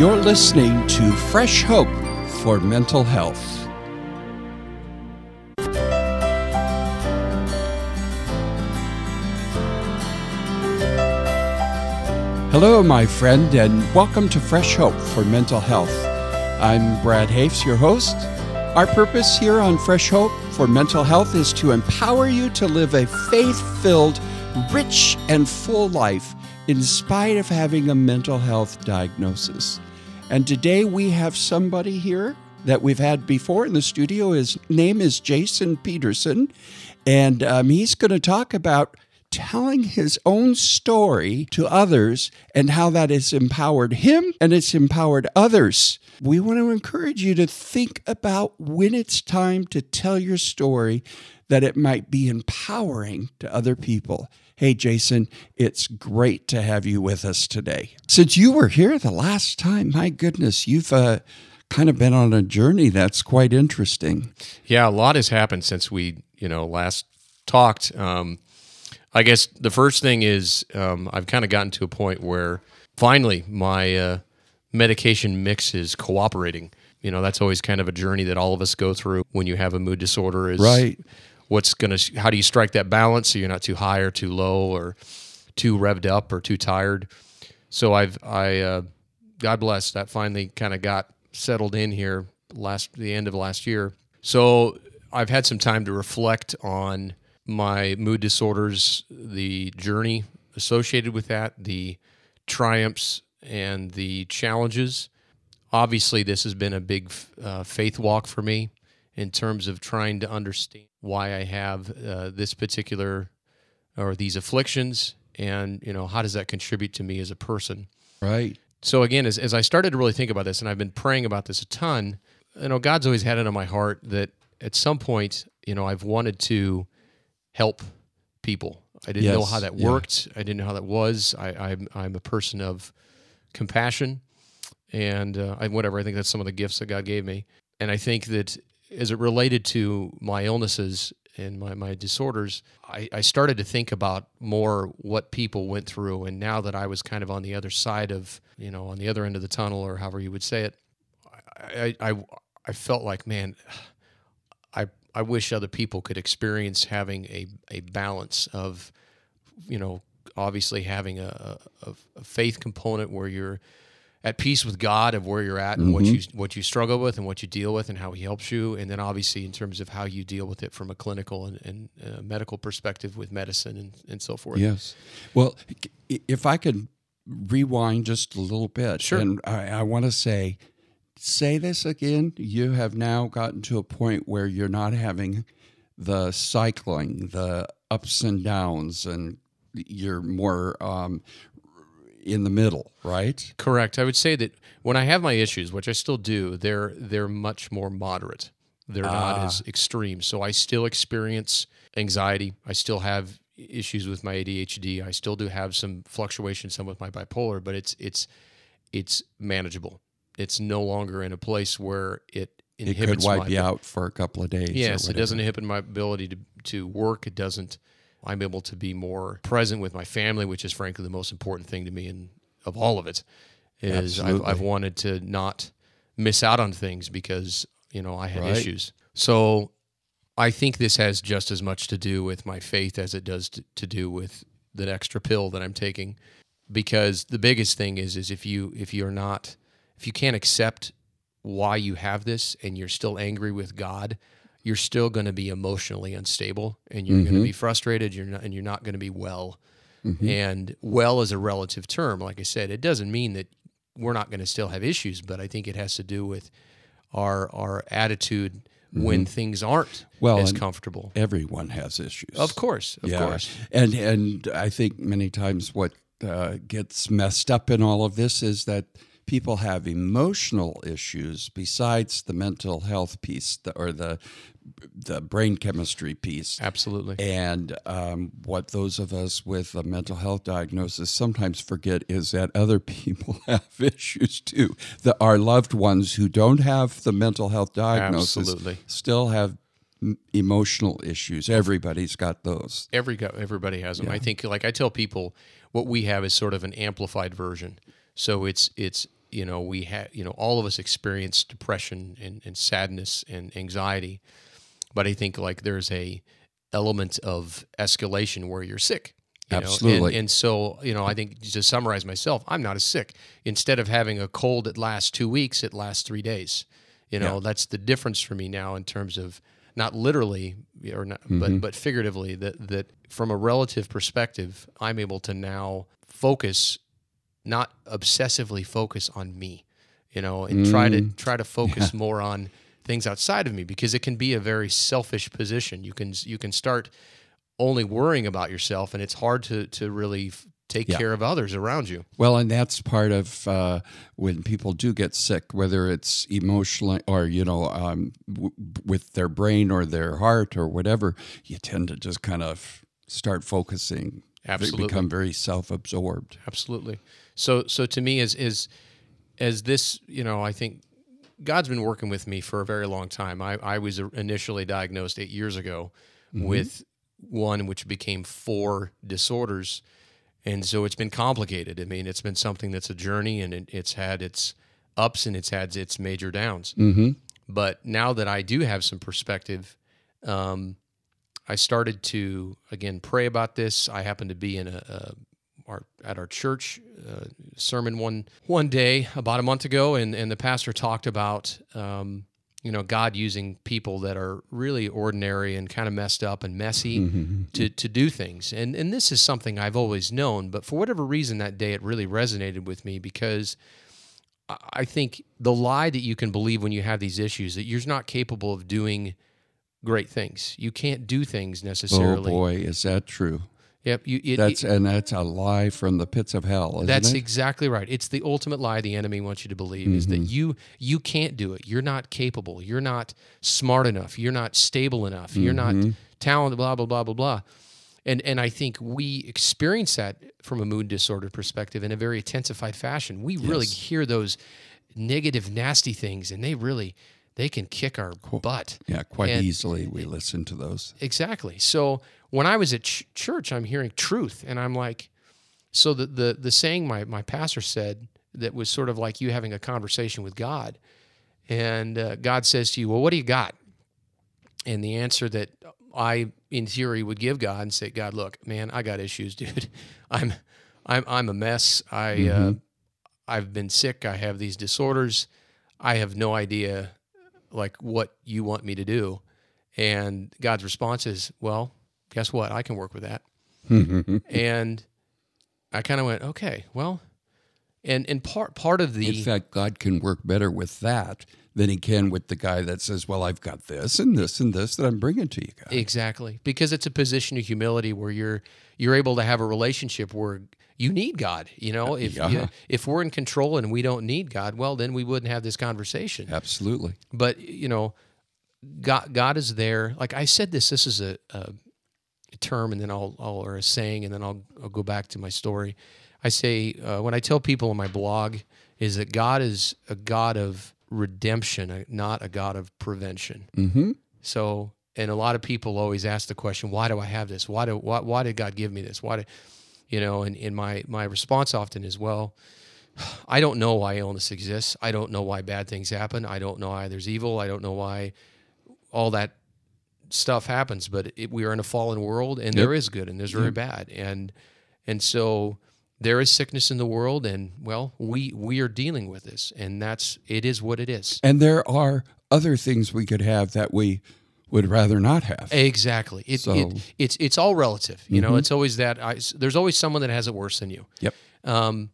You're listening to Fresh Hope for Mental Health. Hello, my friend, and welcome to Fresh Hope for Mental Health. I'm Brad Hoefs, your host. Our purpose here on Fresh Hope for Mental Health is to empower you to live a faith filled, rich, and full life in spite of having a mental health diagnosis. And today we have somebody here that we've had before in the studio. His name is Jason Petersen, and um, he's going to talk about telling his own story to others and how that has empowered him and it's empowered others. We want to encourage you to think about when it's time to tell your story that it might be empowering to other people. Hey, Jason, it's great to have you with us today. Since you were here the last time, my goodness, you've uh, kind of been on a journey that's quite interesting. Yeah, a lot has happened since we, you know, last talked. Um, I guess the first thing is um, I've kind of gotten to a point where finally my uh, medication mix is cooperating. You know, that's always kind of a journey that all of us go through when you have a mood disorder. Is Right. What's gonna? How do you strike that balance so you're not too high or too low or too revved up or too tired? So I've I uh, God bless that finally kind of got settled in here last the end of last year. So I've had some time to reflect on my mood disorders, the journey associated with that, the triumphs and the challenges. Obviously, this has been a big uh, faith walk for me in terms of trying to understand why I have uh, this particular or these afflictions, and you know how does that contribute to me as a person. Right. So again, as, as I started to really think about this, and I've been praying about this a ton, you know, God's always had it on my heart that at some point, you know, I've wanted to help people. I didn't know how that yeah. worked. I didn't know how that was. I, I'm I'm a person of compassion, and uh, I, whatever. I think that's some of the gifts that God gave me, and I think that as it related to my illnesses and my, my disorders, I, I started to think about more what people went through. And now that I was kind of on the other side of, you know, on the other end of the tunnel, or however you would say it, I, I, I, felt like, man, I, I wish other people could experience having a, a balance of, you know, obviously having a, a, a faith component where you're at peace with God of where you're at and what you what you struggle with and what you deal with and how He helps you, and then obviously in terms of how you deal with it from a clinical and, and uh, medical perspective with medicine and, and so forth. Yes. Well, if I could rewind just a little bit, Sure. and I, I want to say, say this again. You have now gotten to a point where you're not having the cycling, the ups and downs, and you're more um, in the middle, right? Correct. I would say that when I have my issues, which I still do, they're they're much more moderate. They're not ah. as extreme. So I still experience anxiety. I still have issues with my ADHD. I still do have some fluctuations, some with my bipolar, but it's it's it's manageable. It's no longer in a place where it inhibits It could wipe my you out for a couple of days. Yes, it doesn't inhibit my ability to, to work. It doesn't. I'm able to be more present with my family, which is frankly the most important thing to me, and of all of it, is I've, I've wanted to not miss out on things because you know I had Right. issues. So I think this has just as much to do with my faith as it does to, to do with that extra pill that I'm taking, because the biggest thing is is if you if you're not if you can't accept why you have this and you're still angry with God, you're still going to be emotionally unstable and you're going to mm-hmm. be frustrated. You're not, and you're not going to be well. Mm-hmm. And well is a relative term. Like I said, it doesn't mean that we're not going to still have issues, but I think it has to do with our our attitude when mm-hmm. things aren't Well, as comfortable. Everyone has issues. Of course, of course. And and I think many times what uh, gets messed up in all of this is that people have emotional issues besides the mental health piece the, or the the brain chemistry piece. Absolutely. And um, what those of us with a mental health diagnosis sometimes forget is that other people have issues too. The, our loved ones who don't have the mental health diagnosis Absolutely. still have emotional issues. Everybody's got those. Every everybody has them. I think, like I tell people, what we have is sort of an amplified version. So it's it's you know we had you know all of us experience depression and, and sadness and anxiety but i think like there's a element of escalation where you're sick you know? Absolutely. And, and so you know i think to summarize myself i'm not as sick instead of having a cold that lasts two weeks it lasts three days you know Yeah. that's the difference for me now in terms of not literally or not, Mm-hmm. but but figuratively that that from a relative perspective i'm able to now focus not obsessively focus on me you know and try to Mm. try to focus more on things outside of me because it can be a very selfish position you can you can start only worrying about yourself and it's hard to to really f- take Yeah. care of others around you Well, and that's part of uh, when people do get sick, whether it's emotionally or you know um, w- with their brain or their heart or whatever. You tend to just kind of start focusing. Absolutely. become very self-absorbed. absolutely so so to me as is as this you know i think god's been working with me for a very long time. I, I was initially diagnosed eight years ago with one which became four disorders. And so it's been complicated. I mean it's been something that's a journey and it, it's had its ups and it's had its major downs. Mm-hmm. but now that I do have some perspective, um, I started to again pray about this. I happened to be in a, a our, at our church uh, sermon one one day about a month ago, and and the pastor talked about um, you know God using people that are really ordinary and kind of messed up and messy to to do things, and and this is something I've always known, but for whatever reason that day it really resonated with me because. I- think the lie that you can believe when you have these issues that you're not capable of doing great things. You can't do things necessarily. Oh necessarily. boy, is that true? Yep. You, it, That's it- and that's a lie from the pits of hell. Isn't that's it? exactly right. It's the ultimate lie the enemy wants you to believe is that Mm-hmm. you you can't do it. You're not capable. You're not smart enough. You're not stable enough. You're not Mm-hmm. talented. Blah blah blah blah blah. And and I think we experience that from a mood disorder perspective in a very intensified fashion. We really hear those negative, nasty things, and they really they can kick our butt. yeah, quite and- easily we listen to those. Exactly. So when I was at ch- church, I'm hearing truth, and I'm like, so the the the saying my my pastor said that was sort of like you having a conversation with God, and uh, God says to you, "Well, what do you got?" And the answer that I, in theory, would give God and say, "God, look, man, I got issues, dude. I'm I'm I'm a mess. I uh, I've been sick. I have these disorders. I have no idea like what you want me to do." And God's response is, "Well, guess what? I can work with that." and I kind of went, "Okay, well." And and part part of the In fact, God can work better with that than He can with the guy that says, "Well, I've got this and this and this that I'm bringing to you guys." Exactly, because it's a position of humility where you're you're able to have a relationship where you need God. You know, if Yeah. you- if we're in control and we don't need God, well, then we wouldn't have this conversation. Absolutely. But you know, God God is there. Like I said, this this is a, a term, and then I'll, I'll or a saying, and then I'll I'll go back to my story. I say uh, when I tell people on my blog is that God is a God of redemption, uh, not a God of prevention. Mm-hmm. So, and a lot of people always ask the question, why do I have this? Why do why, why did God give me this? Why did you know? And, and my my response often is, well, I don't know why illness exists. I don't know why bad things happen. I don't know why there's evil. I don't know why all that stuff happens. But it, we are in a fallen world, and there is good and there's very mm-hmm. bad, and and so there is sickness in the world, and well, we we are dealing with this, and that's it is what it is. And there are other things we could have that we would rather not have. Exactly. It, So- Mm-hmm. it it's it's all relative. You know, it's always that. I, there's always someone that has it worse than you. Yep. Um,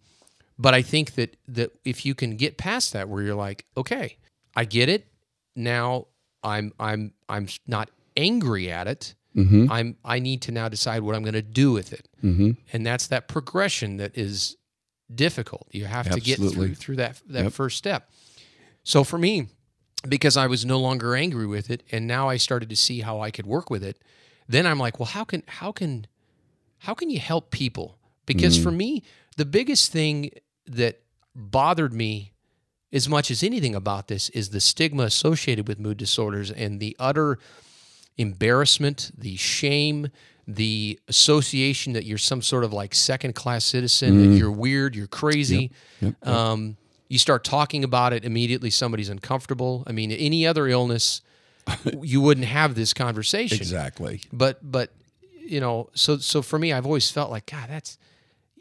but I think that that if you can get past that, where you're like, okay, I get it. Now I'm I'm I'm not angry at it. Mm-hmm. I'm I need to now decide what I'm going to do with it, Mm-hmm. and that's that progression that is difficult. You have to get through through that that Yep. first step. So for me, because I was no longer angry with it, and now I started to see how I could work with it, then I'm like, well, how can how can how can you help people? Because for me, the biggest thing that bothered me as much as anything about this is the stigma associated with mood disorders and the utter embarrassment, the shame, the association that you're some sort of like second class citizen, that you're weird, you're crazy. Yep. Um, you start talking about it immediately somebody's uncomfortable. I mean any other illness you wouldn't have this conversation. Exactly. but but you know so so for me i've always felt like god that's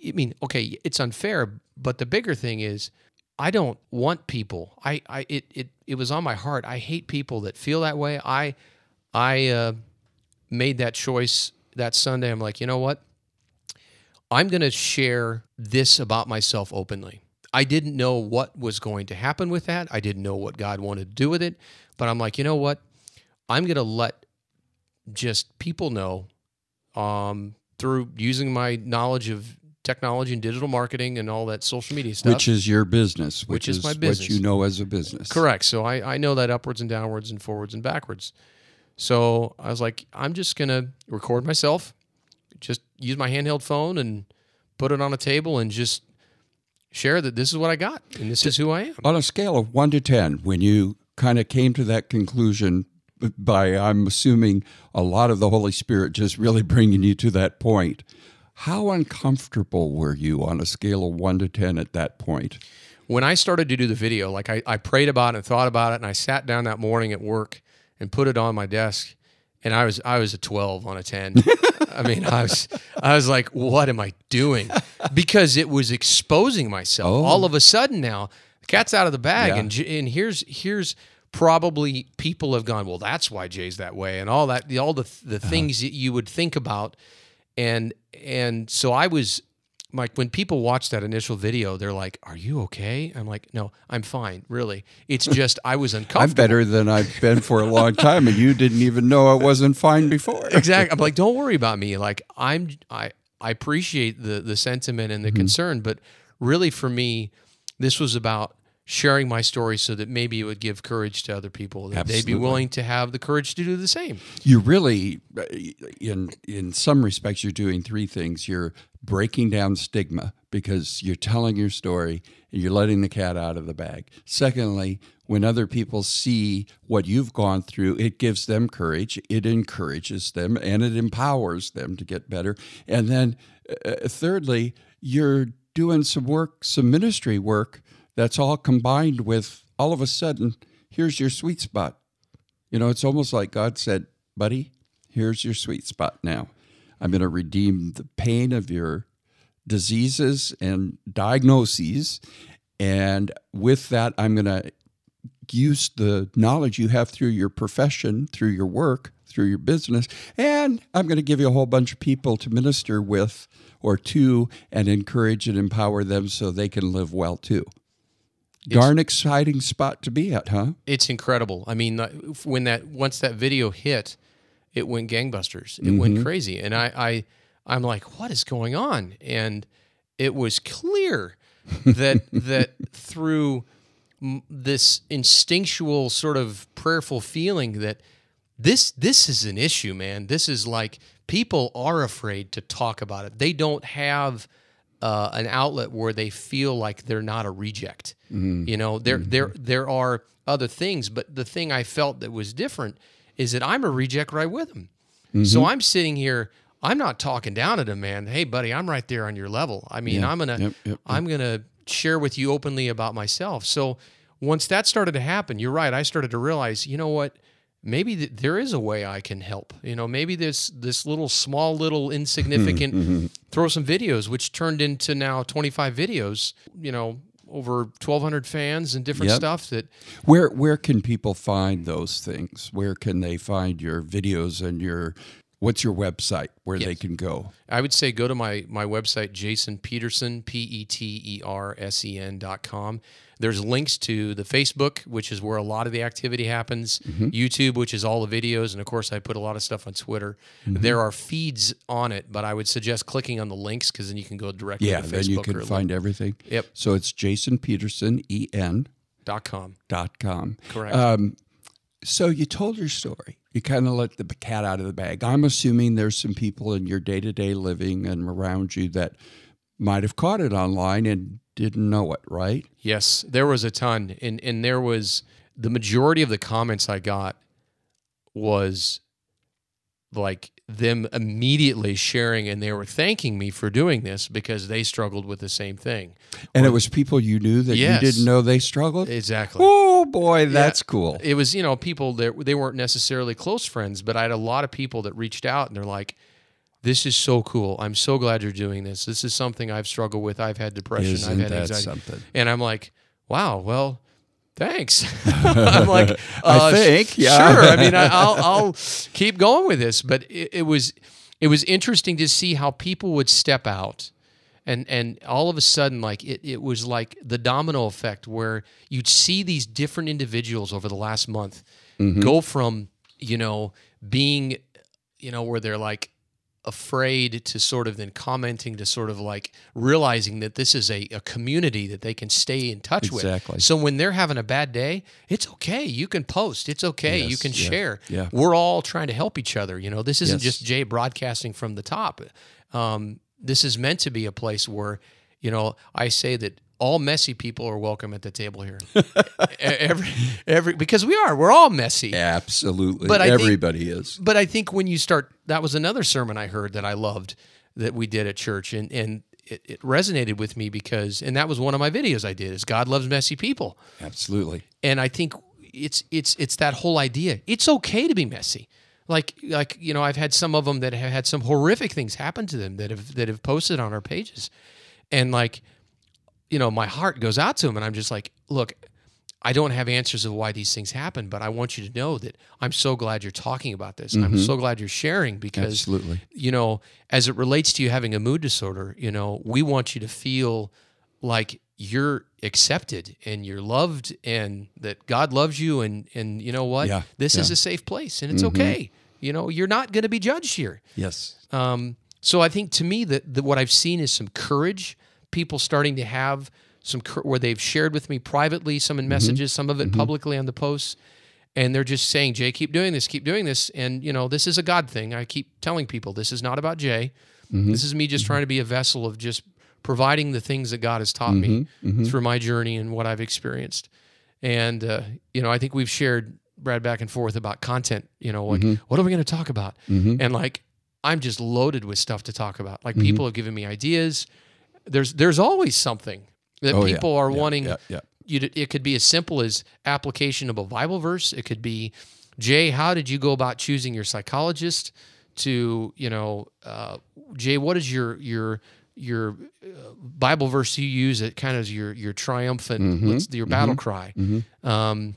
i mean okay it's unfair but the bigger thing is i don't want people. I i it it, it was on my heart. I hate people that feel that way. I i uh, made that choice that sunday. I'm like you know what? I'm going to share this about myself openly i didn't know what was going to happen with that i didn't know what god wanted to do with it but i'm like you know what i'm going to let just people know um, through using my knowledge of technology and digital marketing and all that social media stuff. Which is your business, which, Which is my business. what you know as a business. correct. So I, I know that upwards and downwards and forwards and backwards. So I was like, I'm just gonna record myself, just use my handheld phone and put it on a table and just share that this is what I got and this is who I am. On a scale of one to 10, when you kind of came to that conclusion by, I'm assuming, a lot of the Holy Spirit just really bringing you to that point, how uncomfortable were you on a scale of one to 10 at that point? when I started to do the video, like I, I prayed about it and thought about it, and I sat down that morning at work and put it on my desk, and I was I was a twelve on a ten. I mean, I was I was like, what am I doing? Because it was exposing myself. Oh. All of a sudden now, the cat's out of the bag, Yeah. and and here's here's probably people have gone, well, that's why Jay's that way, and all that, the, all the the uh-huh. things that you would think about, and and so I was like when people watch that initial video, they're like, "Are you okay?" I'm like, "No, I'm fine. Really, it's just I was uncomfortable. I'm better than I've been for a long time, and you didn't even know I wasn't fine before. exactly. I'm like, "Don't worry about me." Like I'm, I I appreciate the the sentiment and the Mm-hmm. concern, but really for me, this was about sharing my story so that maybe it would give courage to other people that they'd be willing to have the courage to do the same. You really, uh, in in some respects, you're doing three things. You're breaking down stigma because you're telling your story and you're letting the cat out of the bag. Secondly, when other people see what you've gone through, it gives them courage, it encourages them, and it empowers them to get better. And then, uh, thirdly, you're doing some work, some ministry work that's all combined with all of a sudden, here's your sweet spot. You know, it's almost like God said, buddy, here's your sweet spot now. I'm going to redeem the pain of your diseases and diagnoses. And with that, I'm going to use the knowledge you have through your profession, through your work, through your business, and I'm going to give you a whole bunch of people to minister with or to and encourage and empower them so they can live well too. Darn exciting spot to be at, huh? It's incredible. I mean, uh, when that once that video hit, it went gangbusters. It went crazy, and I, I, I'm like, what is going on? And it was clear that that through this instinctual sort of prayerful feeling that this this is an issue, man. This is like people are afraid to talk about it. They don't have uh, an outlet where they feel like they're not a reject. Mm-hmm. You know, there mm-hmm. there there are other things, but the thing I felt that was different is that I'm a reject right with them. So mm-hmm. I'm sitting here. I'm not talking down at him, man. Hey, buddy, I'm right there on your level. I mean, I'm gonna Yep, yep, I'm gonna share with you openly about myself. So once that started to happen, you're right. I started to realize, you know what? Maybe th- there is a way I can help. You know, maybe this this little small, little insignificant mm-hmm. throw some videos, which turned into now 25 videos. You know, over 1,200 fans and different Yep. stuff. That Where where can people find those things? Where can they find your videos and your what's your website where they can go? I would say go to my my website, Jason Petersen, P E T E R S E N dot com. There's links to the Facebook, which is where a lot of the activity happens, YouTube, which is all the videos, and of course, I put a lot of stuff on Twitter. There are feeds on it, but I would suggest clicking on the links because then you can go directly Yeah, to then Facebook you or can link find everything. Yep. So it's Jason Petersen E N dot com. dot com. Correct. Um, so you told your story. You kind of let the cat out of the bag. I'm assuming there's some people in your day to day living and around you that might have caught it online and didn't know it, right? Yes, there was a ton, and and there was the majority of the comments I got was like them immediately sharing and they were thanking me for doing this because they struggled with the same thing. And it was people you knew that Yes. you didn't know they struggled. Exactly. Oh boy, that's cool. It was, you know, people that they weren't necessarily close friends, but I had a lot of people that reached out and they're like, "This is so cool. I'm so glad you're doing this. This is something I've struggled with. I've had depression. I've Isn't had that anxiety." something? And I'm like, "Wow, well, thanks." I'm like, I uh, sh- think, yeah. sure. I mean, I, I'll I'll keep going with this, but it, it was it was interesting to see how people would step out and and all of a sudden like it, it was like the domino effect where you'd see these different individuals over the last month Mm-hmm. go from you know being you know where they're like afraid to sort of then commenting to sort of like realizing that this is a, a community that they can stay in touch Exactly. with so when they're having a bad day it's okay. You can post. It's okay. You can yeah, share. Yeah. we're all trying to help each other you know? This isn't Yes. just jay broadcasting from the top. Um, this is meant to be a place where you know i say that all messy people are welcome at the table here every every because we are we're all messy Absolutely. But I think- Everybody is. but I think when you start, that was another sermon I heard that I loved that we did at church, and and it, it resonated with me because, and that was one of my videos I did is God loves messy people, Absolutely. and I think it's it's it's that whole idea. It's okay to be messy. Like like you know, I've had some of them that have had some horrific things happen to them that have that have posted on our pages, and like, you know, my heart goes out to them, and I'm just like, look. I don't have answers of why these things happen, but I want you to know that I'm so glad you're talking about this. I'm so glad you're sharing because Absolutely. you know, as it relates to you having a mood disorder, you know, we want you to feel like you're accepted and you're loved and that God loves you and and you know what? Yeah, This is yeah. Mm-hmm. a safe place and it's okay. You know, you're not going to be judged here. Yes. Um, so I think to me that, that what I've seen is some courage, people starting to have some where they've shared with me privately, some in mm-hmm. messages, some of it mm-hmm. publicly on the posts, and they're just saying, "Jay, keep doing this, keep doing this." And you know, this is a God thing. I keep telling people this is not about Jay. Mm-hmm. This is me just trying to be a vessel of just providing the things that God has taught me through my journey and what I've experienced. And uh, you know, I think we've shared Brad back and forth about content. You know, like what are we going to talk about? And like I'm just loaded with stuff to talk about. Like people have given me ideas. There's there's always something that Oh, yeah. people are Yeah, wanting. yeah, yeah. You to, it could be as simple as application of a Bible verse. It could be, Jay, how did you go about choosing your psychologist? To you know, uh, Jay, what is your your your uh, Bible verse you use It kind of your your triumphant, Mm-hmm. your battle cry? Um,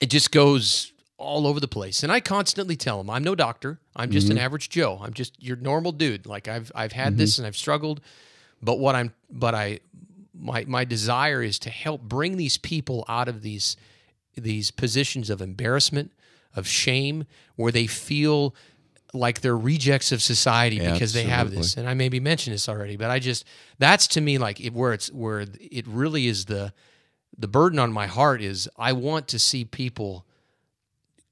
it just goes all over the place. And I constantly tell them, I'm no doctor. I'm just Mm-hmm. an average Joe. I'm just your normal dude. Like I've I've had this and I've struggled, but what I'm but I my my desire is to help bring these people out of these these positions of embarrassment, of shame, where they feel like they're rejects of society because they have this. And I maybe mentioned this already, but I just that's to me like it, where it's where it really is the the burden on my heart is I want to see people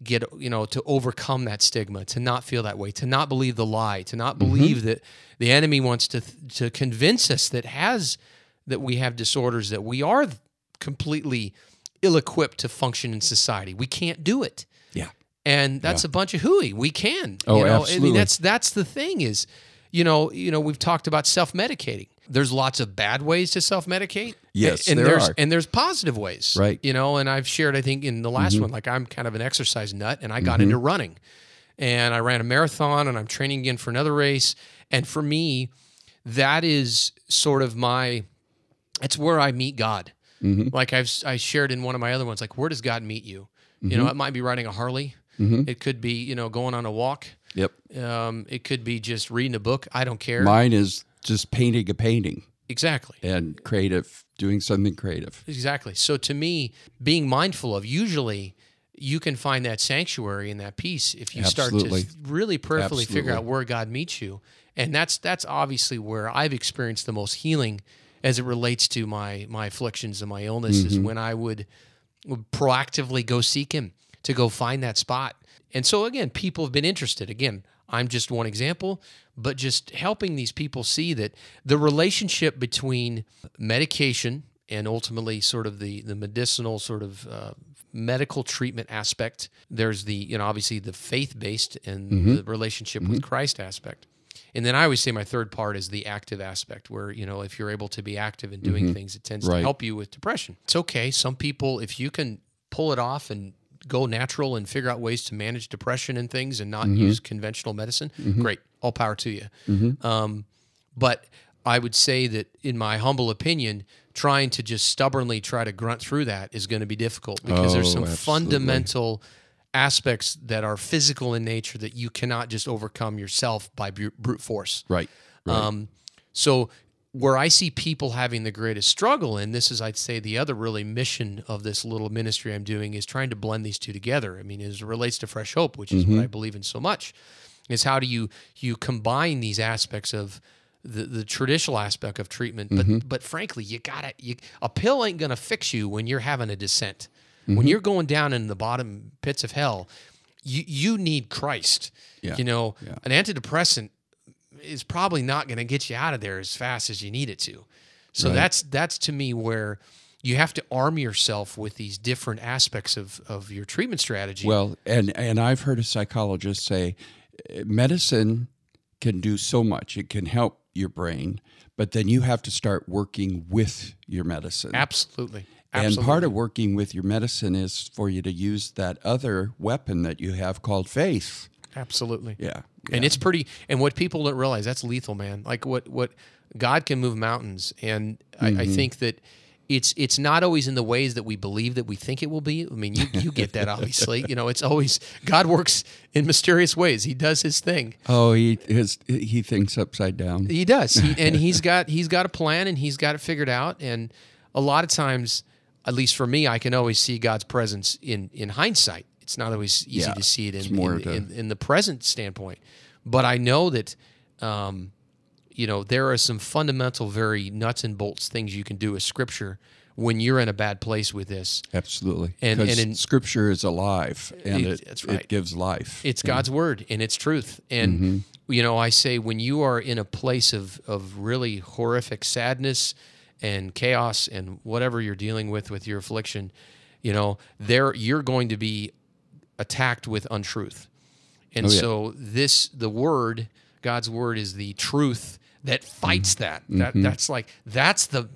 get you know to overcome that stigma to not feel that way to not believe the lie to not mm-hmm. believe that the enemy wants to to convince us that has that we have disorders that we are completely ill-equipped to function in society we can't do it Yeah. and that's a bunch of hooey. We can. Oh, you know? I absolutely. mean, that's that's the thing is, you know, you know, we've talked about self-medicating. There's lots of bad ways to self-medicate. Yes, and there there's are. and there's positive ways. Right. You know, and I've shared, I think, in the last Mm-hmm. one, like I'm kind of an exercise nut, and I got into running, and I ran a marathon, and I'm training again for another race, and for me, that is sort of my it's where I meet God. Mm-hmm. Like I've I shared in one of my other ones, like where does God meet you? You Mm-hmm. know, it might be riding a Harley. It could be you know going on a walk. Yep. Um, it could be just reading a book. I don't care. Mine is just painting a painting exactly. and creative, doing something creative. Exactly. So to me, being mindful of usually you can find that sanctuary and that peace if you Absolutely. start to really prayerfully figure out where God meets you. And that's that's obviously where I've experienced the most healing as it relates to my my afflictions and my illness is mm-hmm. when I would, would proactively go seek him to go find that spot. And so again, people have been interested. Again, I'm just one example, but just helping these people see that the relationship between medication and ultimately sort of the the medicinal sort of uh, medical treatment aspect. There's the, you know, obviously the faith based and mm-hmm. the relationship with mm-hmm. Christ aspect. And then I always say my third part is the active aspect, where, you know, if you're able to be active in doing mm-hmm. things, it tends to help you with depression. It's okay. Some people, if you can pull it off and go natural and figure out ways to manage depression and things and not use conventional medicine, great. All power to you. Um, but I would say that, in my humble opinion, trying to just stubbornly try to grunt through that is going to be difficult because there's Oh, some absolutely. fundamental aspects that are physical in nature that you cannot just overcome yourself by brute force. Right. right. Um, so where I see people having the greatest struggle, and this is, I'd say, the other really mission of this little ministry I'm doing is trying to blend these two together. I mean, as it relates to Fresh Hope, which is Mm-hmm. what I believe in so much, is how do you you combine these aspects of the, the traditional aspect of treatment, but Mm-hmm. but frankly, you gotta you, a pill ain't gonna fix you when you're having a descent. Mm-hmm. When you're going down in the bottom pits of hell, you you need Christ. Yeah. You know, Yeah. an antidepressant is probably not going to get you out of there as fast as you need it to. So Right. that's that's to me where you have to arm yourself with these different aspects of, of your treatment strategy. Well, and and I've heard a psychologist say eh, medicine can do so much. It can help your brain, but then you have to start working with your medicine. absolutely. And part of working with your medicine is for you to use that other weapon that you have called faith. absolutely. Yeah. And it's pretty and what people don't realize that's lethal, man. Like what what God can move mountains. And I, I Mm-hmm. think that it's it's not always in the ways that we believe that we think it will be. I mean, you, you get that obviously. you know, it's always God works in mysterious ways. He does his thing. Oh, he his he thinks upside down. He does, he, and he's got he's got a plan and he's got it figured out. And a lot of times, at least for me, I can always see God's presence in in hindsight. It's not always easy Yeah, to see it in in, in, in the present standpoint. But I know that, um, you know, there are some fundamental, very nuts and bolts things you can do with Scripture when you're in a bad place with this. Absolutely. And- and in- scripture is alive and It- it, right. it gives life. It's God's word and it's truth. And Mm-hmm. you know, I say when you are in a place of of really horrific sadness and chaos and whatever you're dealing with with your affliction, you know, there you're going to be attacked with untruth. And Oh, yeah. so this the word, God's word is the truth that fights Mm-hmm. that. That that's like that's the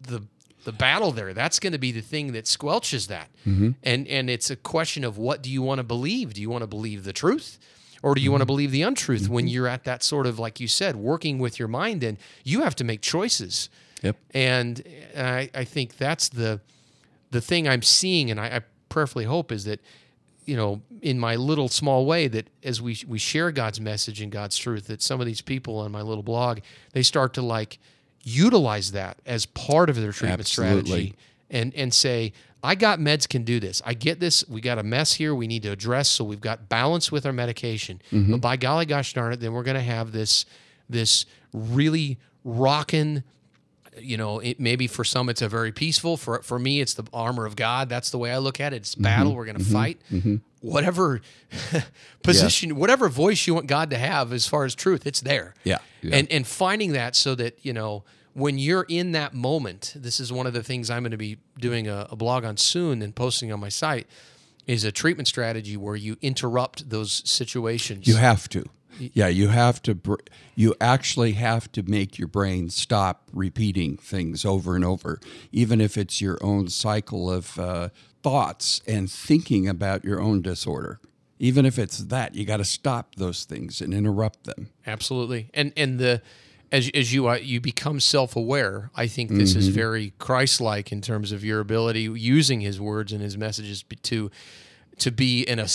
the the battle there. That's going to be the thing that squelches that. Mm-hmm. And and it's a question of what do you want to believe? Do you want to believe the truth? Or do you want to believe the untruth when you're at that sort of like you said, working with your mind and you have to make choices. Yep. And I, I think that's the the thing I'm seeing, and I, I prayerfully hope is that you know, in my little small way, that as we we share God's message and God's truth, that some of these people on my little blog they start to like utilize that as part of their treatment Absolutely. strategy, and and say, I got meds can do this. I get this. We got a mess here. We need to address. So we've got balance with our medication. Mm-hmm. But by golly gosh darn it, then we're going to have this this really rocking you know, it, maybe for some it's a very peaceful. For for me, it's the armor of God. That's the way I look at it. It's mm-hmm. battle. We're going to mm-hmm. fight. Mm-hmm. Whatever position, whatever voice you want God to have as far as truth, it's there. Yeah, yeah. And and finding that so that you know when you're in that moment, this is one of the things I'm going to be doing a, a blog on soon and posting on my site. Is a treatment strategy where you interrupt those situations. You have to. Yeah, you have to. Br- you actually have to make your brain stop repeating things over and over, even if it's your own cycle of uh, thoughts and thinking about your own disorder. Even if it's that, you got to stop those things and interrupt them. Absolutely, and and the as as you uh, you become self aware, I think this is very Christ like in terms of your ability using His words and His messages to to be in a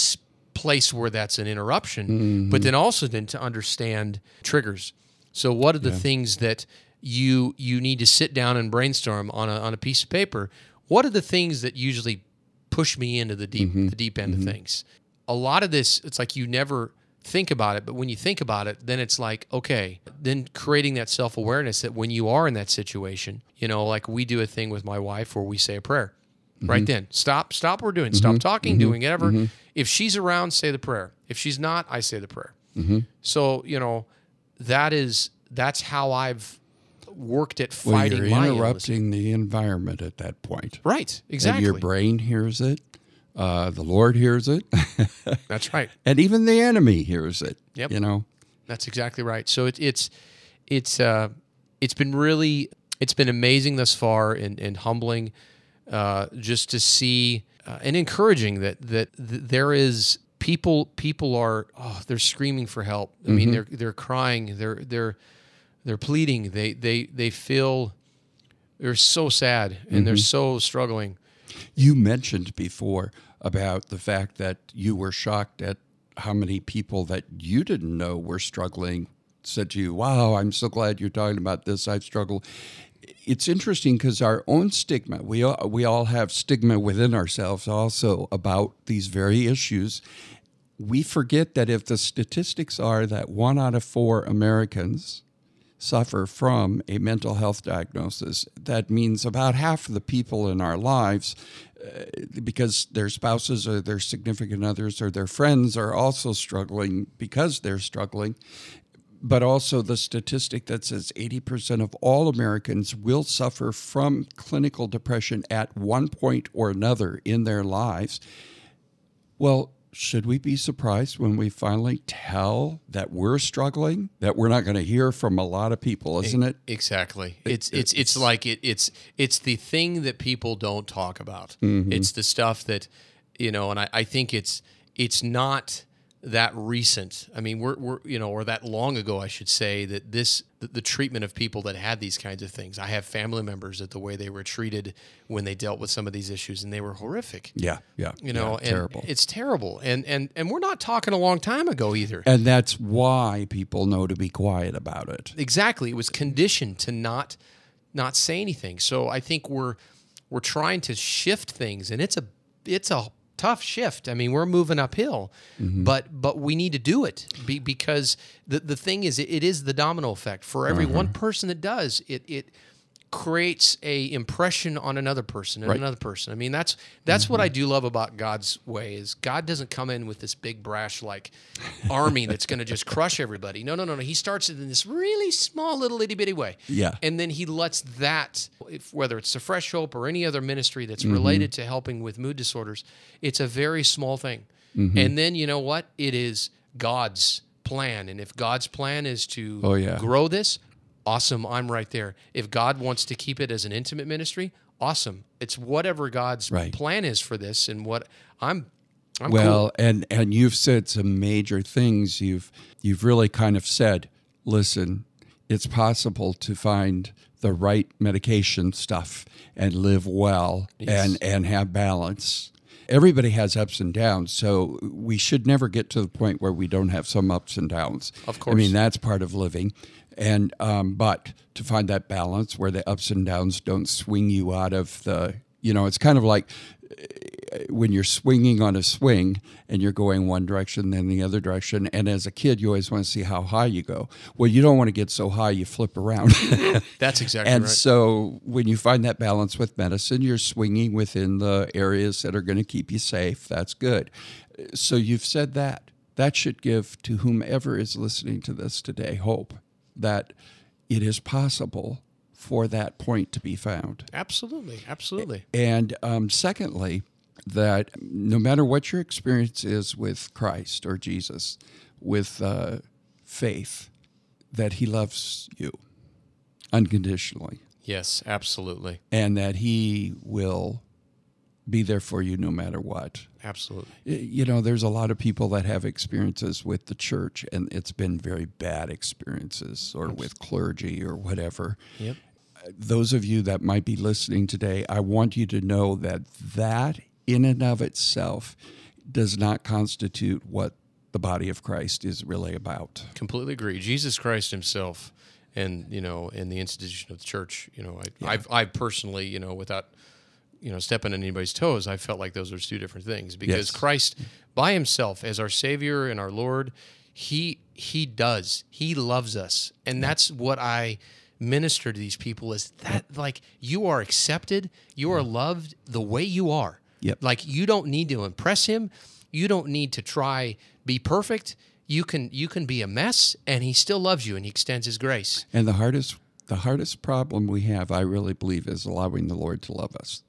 place where that's an interruption, but mm-hmm. then also then to understand triggers. So what are the things that you you need to sit down and brainstorm on a on a piece of paper? What are the things that usually push me into the deep mm-hmm. the deep end of mm-hmm. things? A lot of this, it's like you never think about it, but when you think about it, then it's like, okay, then creating that self awareness that when you are in that situation, you know, like we do a thing with my wife where we say a prayer. Right mm-hmm. then, stop, stop what we're doing. Stop mm-hmm. talking, mm-hmm. doing whatever. If she's around, say the prayer. If she's not, I say the prayer. So you know, that is that's how I've worked at Well, fighting you're my illness. interrupting the environment at that point. Right, And exactly. your brain hears it, Uh, the Lord hears it, That's right. and even the enemy hears it. Yep. You know. That's exactly right. So it, it's it's uh, it's been really it's been amazing thus far and, and humbling uh, just to see uh, and encouraging that that th- there is people people are oh they're screaming for help. I mean they're they're crying they're they're they're pleading they they they feel they're so sad and they're so struggling. You mentioned before about the fact that you were shocked at how many people that you didn't know were struggling said to you, Wow, I'm so glad you're talking about this. I've struggled. It's interesting because our own stigma, we all, we all have stigma within ourselves also about these very issues. We forget that if the statistics are that one out of four Americans suffer from a mental health diagnosis, that means about half of the people in our lives, uh, because their spouses or their significant others or their friends are also struggling because they're struggling. But also the statistic that says 80% of all Americans will suffer from clinical depression at one point or another in their lives. Well, should we be surprised when we finally tell that we're struggling? That we're not going to hear from a lot of people, isn't it? Exactly. It's it's it's like it, it's it's the thing that people don't talk about. Mm-hmm. It's the stuff that you know, and I, I think it's it's not that recent. I mean, we're we're you know, or that long ago, I should say that this the, the treatment of people that had these kinds of things. I have family members that the way they were treated when they dealt with some of these issues, and they were horrific. Yeah, yeah. You know, yeah, and terrible. it's terrible, and and and we're not talking a long time ago either. And that's why people know to be quiet about it. Exactly. It was conditioned to not not say anything. So I think we're we're trying to shift things and it's a it's a tough shift. I mean, we're moving uphill, mm-hmm. but but we need to do it be, because the the thing is it, it is the domino effect. For every uh-huh. one person that does, it it creates a impression on another person and Right. another person. I mean, that's that's what I mm-hmm. do love about God's way is God doesn't come in with this big brash like army that's going to just crush everybody. No, no, no, no. He starts it in this really small little itty bitty way. Yeah. And then he lets that, if, whether it's the Fresh Hope or any other ministry that's mm-hmm. related to helping with mood disorders, it's a very small thing. Mm-hmm. And then you know what? It is God's plan. And if God's plan is to Oh, yeah. grow this, awesome. I'm right there. If God wants to keep it as an intimate ministry, awesome. It's whatever God's Right. plan is for this and what I'm. I'm well, and and you've said some major things. You've you've really kind of said, listen, it's possible to find the right medication stuff and live well and and have balance. Everybody has ups and downs, so we should never get to the point where we don't have some ups and downs. Of course. I mean that's part of living, and um, but to find that balance where the ups and downs don't swing you out of the, you know, it's kind of like when you're swinging on a swing and you're going one direction then the other direction and as a kid you always want to see how high you go well you don't want to get so high you flip around. That's exactly right. and right. so when you find that balance with medicine you're swinging within the areas that are going to keep you safe that's good so you've said that that should give to whomever is listening to this today hope that it is possible for that point to be found Absolutely. Absolutely. and um, secondly, that no matter what your experience is with Christ or Jesus, with uh, faith, that He loves you unconditionally Yes, absolutely. and that He will be there for you no matter what. Absolutely. You know, there's a lot of people that have experiences with the church, and it's been very bad experiences, or with clergy or whatever Yep. those of you that might be listening today, I want you to know that that in and of itself does not constitute what the body of Christ is really about. Completely agree. Jesus Christ Himself, and you know, in the institution of the church, you know, I, I've, I personally, you know, without, you know, stepping on anybody's toes, I felt like those are two different things because Yes. Christ, by Himself, as our Savior and our Lord, He He does. He loves us, and that's what I minister to these people is that like you are accepted, you are loved the way you are. Yep. Like you don't need to impress him. You don't need to try be perfect. You can you can be a mess and he still loves you and he extends his grace. And the hardest the hardest problem we have, I really believe, is allowing the Lord to love us,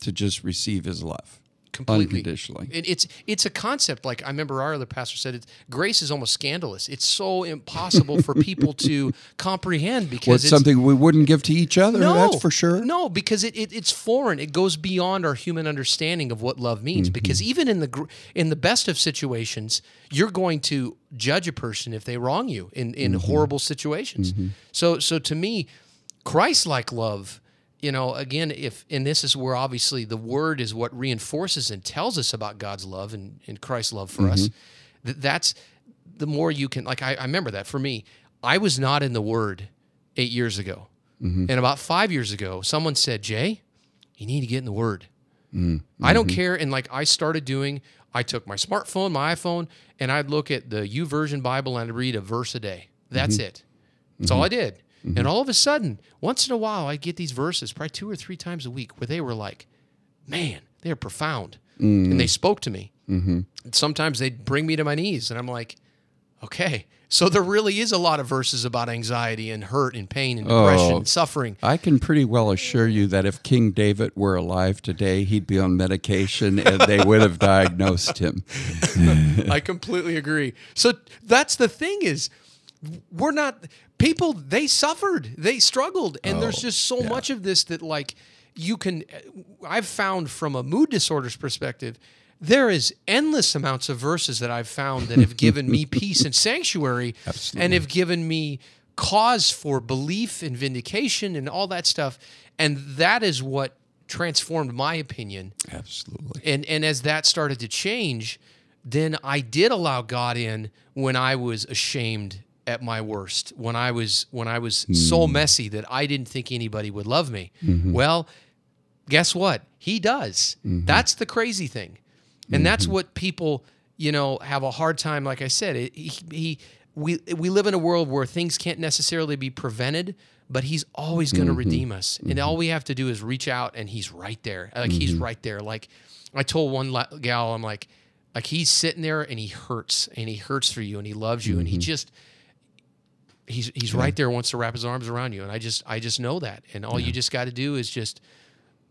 to just receive his love. Completely. unconditionally. And it's it's a concept like I remember our other pastor said it's grace is almost scandalous. It's so impossible for people to comprehend because Well, it's it's something we wouldn't give to each other. no, that's for sure. No, because it, it it's foreign. It goes beyond our human understanding of what love means. Mm-hmm. Because even in the in the best of situations, you're going to judge a person if they wrong you in in Mm-hmm. horrible situations. So so to me, Christ-like love. You know, again, if and this is where obviously the word is what reinforces and tells us about God's love and, and Christ's love for us. Mm-hmm. That that's the more you can like I, I remember that for me i was not in the word eight years ago. Mm-hmm. And about five years ago someone said jay you need to get in the word. Mm-hmm. I don't care and like i started doing i took my smartphone my iphone and i'd look at the YouVersion bible and i'd read a verse a day. That's it. That's all i did and all of a sudden once in a while i'd get these verses probably two or three times a week where they were like man they're profound and they spoke to me and sometimes they'd bring me to my knees and i'm like Okay. So there really is a lot of verses about anxiety and hurt and pain and depression Oh. and suffering. I can pretty well assure you that if King David were alive today, he'd be on medication and they would have diagnosed him. I completely agree. So that's the thing is we're not people they suffered, they struggled and there's oh, just so much of this that like you can uh, I've found from a mood disorders perspective there is endless amounts of verses that I've found that have given me peace and sanctuary and have given me cause for belief and vindication and all that stuff. And that is what transformed my opinion. Absolutely. And and as that started to change, then I did allow God in when I was ashamed at my worst, when I was when I was so hmm. messy that I didn't think anybody would love me. Mm-hmm. Well, guess what? He does. Mm-hmm. That's the crazy thing. And that's mm-hmm. what people, you know, have a hard time like I said, it, he, he we we live in a world where things can't necessarily be prevented, but he's always going to redeem us. And all we have to do is reach out and he's right there. Like he's right there. Like I told one la- gal I'm like like he's sitting there and he hurts and he hurts for you and he loves you and he just he's he's right there wants to wrap his arms around you and I just I just know that. And all you just got to do is just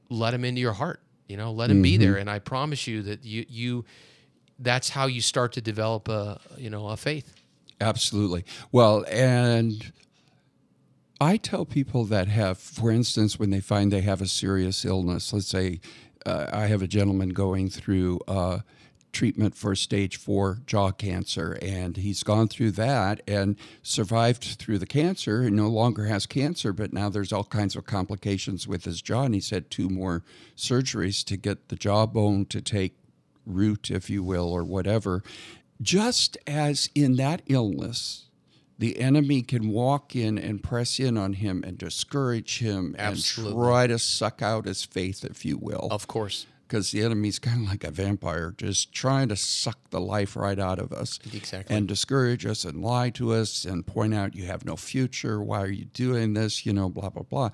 let him into your heart. You know, let him be there and I promise you that you you that's how you start to develop a you know a faith. Absolutely. Well, and I tell people that have, for instance, when they find they have a serious illness, let's say uh, I have a gentleman going through uh, treatment for stage four jaw cancer, and he's gone through that and survived through the cancer and no longer has cancer, but now there's all kinds of complications with his jaw, and he's had two more surgeries to get the jawbone to take root, if you will, or whatever. Just as in that illness, the enemy can walk in and press in on him and discourage him Absolutely. and try to suck out his faith, if you will. Of course. Because the enemy's kind of like a vampire, just trying to suck the life right out of us Exactly. and discourage us and lie to us and point out you have no future. Why are you doing this? You know, blah, blah, blah.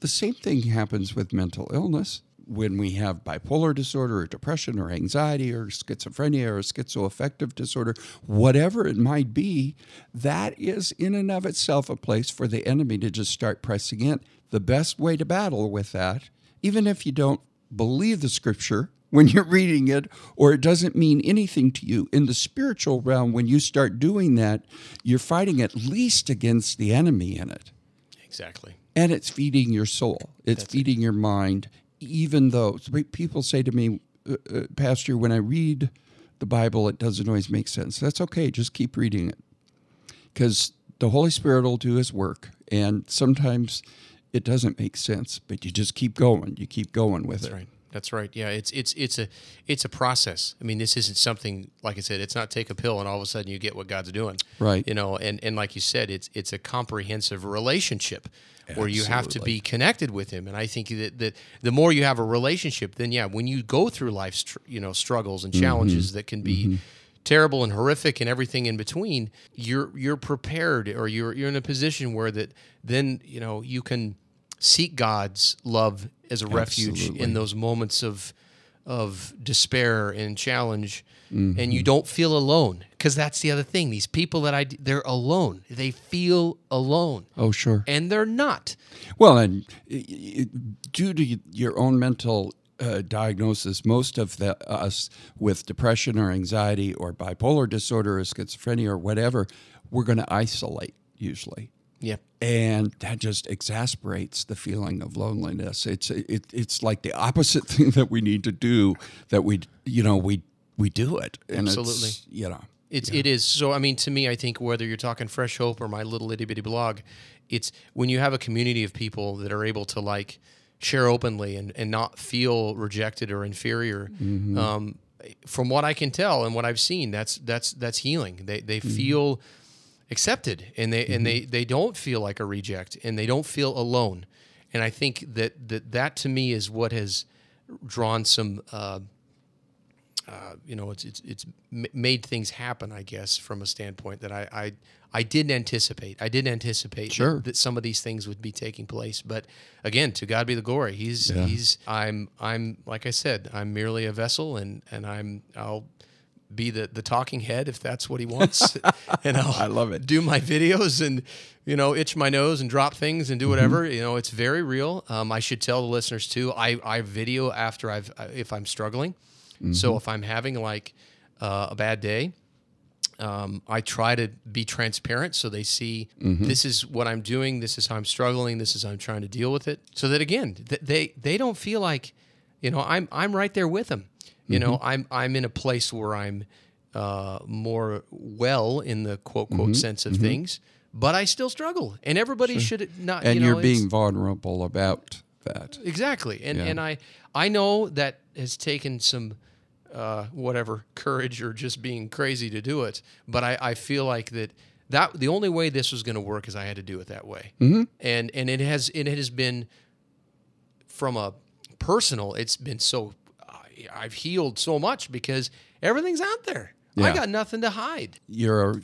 The same thing happens with mental illness. When we have bipolar disorder or depression or anxiety or schizophrenia or schizoaffective disorder, whatever it might be, that is in and of itself a place for the enemy to just start pressing in. The best way to battle with that, even if you don't believe the scripture when you're reading it or it doesn't mean anything to you. In the spiritual realm when you start doing that you're fighting at least against the enemy in it. Exactly. and it's feeding your soul. It's feeding your mind even though people say to me uh, uh, pastor when i read the bible it doesn't always make sense. That's okay just keep reading it. Because the holy spirit will do his work and sometimes it doesn't make sense but you just keep going you keep going with That's it right. That's right. Yeah, it's it's it's a it's a process. I mean, this isn't something like I said. It's not take a pill and all of a sudden you get what God's doing. Right. You know, and and like you said, it's it's a comprehensive relationship where you have to be connected with Him. And I think that that the more you have a relationship, then yeah, when you go through life's tr- you know struggles and mm-hmm. challenges that can be. Mm-hmm. Terrible and horrific and everything in between you're you're prepared or you're you're in a position where that then you know you can seek God's love as a refuge in those moments of of despair and challenge mm-hmm. and you don't feel alone because that's the other thing. These people that i they're alone. They feel alone. Oh sure. And they're not. Well, and due to your own mental uh, diagnosis, most of the, us with depression or anxiety or bipolar disorder or schizophrenia or whatever, we're going to isolate usually. Yeah. And that just exasperates the feeling of loneliness. It's it, it's like the opposite thing that we need to do. That we you know we we do it. And Absolutely. It's, you know. It's it is so. I mean, to me, I think whether you're talking Fresh Hope or my little itty bitty blog, it's when you have a community of people that are able to like share openly and, and not feel rejected or inferior. Um, from what I can tell and what I've seen, that's that's that's healing. They they feel accepted and they and they they don't feel like a reject and they don't feel alone. And I think that that that to me is what has drawn some. Uh, uh, you know, it's it's it's made things happen, I guess, from a standpoint that I I, I didn't anticipate. I didn't anticipate Sure. that, that some of these things would be taking place. But again, to God be the glory. He's Yeah. he's I'm I'm like I said, I'm merely a vessel, and and I'm I'll be the the talking head if that's what he wants, and I'll I love it. do my videos and you know itch my nose and drop things and do whatever Mm-hmm. you know it's very real um, i should tell the listeners too i i video after i've if i'm struggling Mm-hmm. so if i'm having like uh, a bad day um, I try to be transparent so they see Mm-hmm. this is what I'm doing, this is how I'm struggling, this is how I'm trying to deal with it. So that again, th- they they don't feel like, you know, I'm I'm right there with them. You know, Mm-hmm. I'm I'm in a place where I'm uh, more well in the quote Mm-hmm. quote sense of things, but I still struggle, and everybody should not. And you know, you're it's- being vulnerable about that. Exactly, and Yeah. and I I know that has taken some uh, whatever courage or just being crazy to do it, but I, I feel like that that the only way this was going to work is I had to do it that way, mm-hmm. and and it has it has been from a personal. It's been so I've healed so much because everything's out there. I got nothing to hide. You're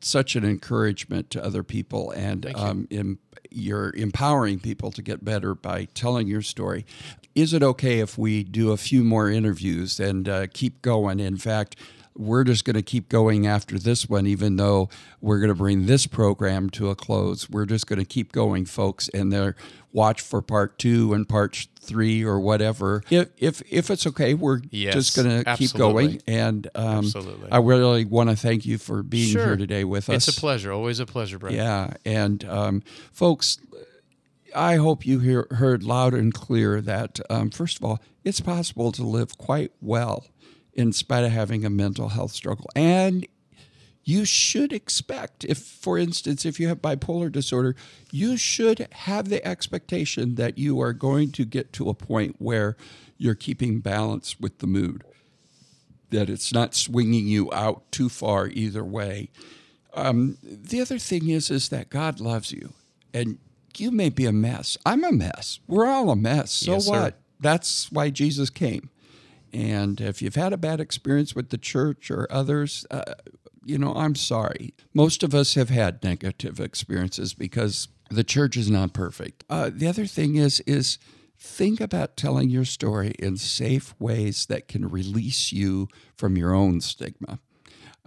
such an encouragement to other people, and you. um, you're empowering people to get better by telling your story. Is it okay if we do a few more interviews and uh, keep going? In fact, we're just going to keep going after this one, even though we're going to bring this program to a close. We're just going to keep going, folks, and there watch for part two and part three or whatever. If if, if it's okay, we're Yes, just going to keep going. And um, Absolutely. I really want to thank you for being Sure. here today with us. It's a pleasure, always a pleasure, Brett. Yeah, and um, folks, I hope you hear, heard loud and clear that um, first of all, it's possible to live quite well in spite of having a mental health struggle, and you should expect if for instance if you have bipolar disorder you should have the expectation that you are going to get to a point where you're keeping balance with the mood that it's not swinging you out too far either way. Um, the other thing is is that god loves you and you may be a mess i'm a mess we're all a mess so Yes, sir. what that's why jesus came and if you've had a bad experience with the church or others, uh, you know, I'm sorry. Most of us have had negative experiences because the church is not perfect. Uh, the other thing is, is think about telling your story in safe ways that can release you from your own stigma.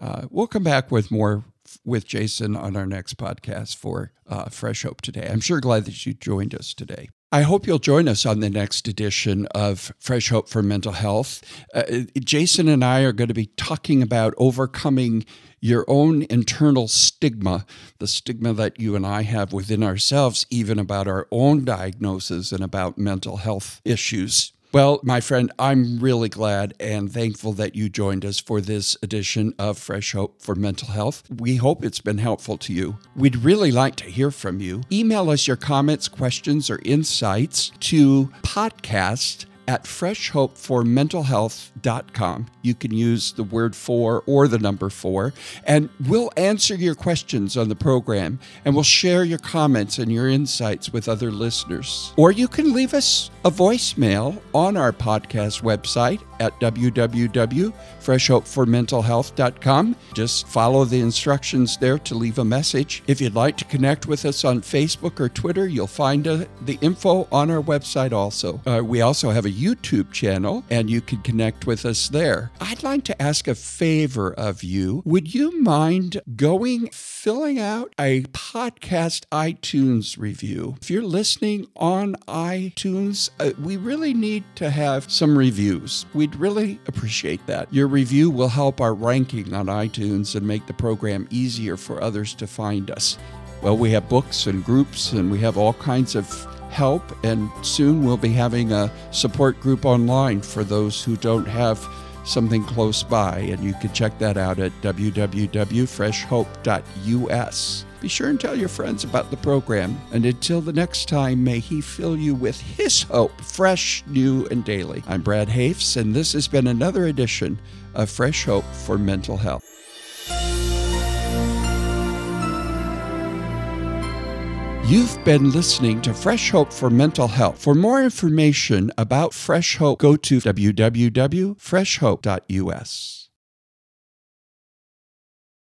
Uh, we'll come back with more with Jason on our next podcast for uh, Fresh Hope today. I'm sure glad that you joined us today. I hope you'll join us on the next edition of Fresh Hope for Mental Health. Uh, Jason and I are going to be talking about overcoming your own internal stigma, the stigma that you and I have within ourselves, even about our own diagnosis and about mental health issues. Well, my friend, I'm really glad and thankful that you joined us for this edition of Fresh Hope for Mental Health. We hope it's been helpful to you. We'd really like to hear from you. Email us your comments, questions, or insights to podcast at freshhopeformentalhealth.com. You can use the word for or the number for, and we'll answer your questions on the program and we'll share your comments and your insights with other listeners. Or you can leave us a voicemail on our podcast website at www.freshhopeformentalhealth.com. Just follow the instructions there to leave a message. If you'd like to connect with us on Facebook or Twitter, you'll find uh, the info on our website also. Uh, we also have a YouTube channel, and you can connect with us there. I'd like to ask a favor of you. Would you mind going, filling out a podcast iTunes review? If you're listening on iTunes, uh, we really need to have some reviews. We'd really appreciate that. Your review will help our ranking on iTunes and make the program easier for others to find us. Well, we have books and groups, and we have all kinds of help, and soon we'll be having a support group online for those who don't have something close by, and you can check that out at www.freshhope.us. Be sure and tell your friends about the program, and until the next time, may He fill you with His hope, fresh, new, and daily. I'm Brad Hoefs, and this has been another edition of Fresh Hope for Mental Health. You've been listening to Fresh Hope for Mental Health. For more information about Fresh Hope, go to www.freshhope.us.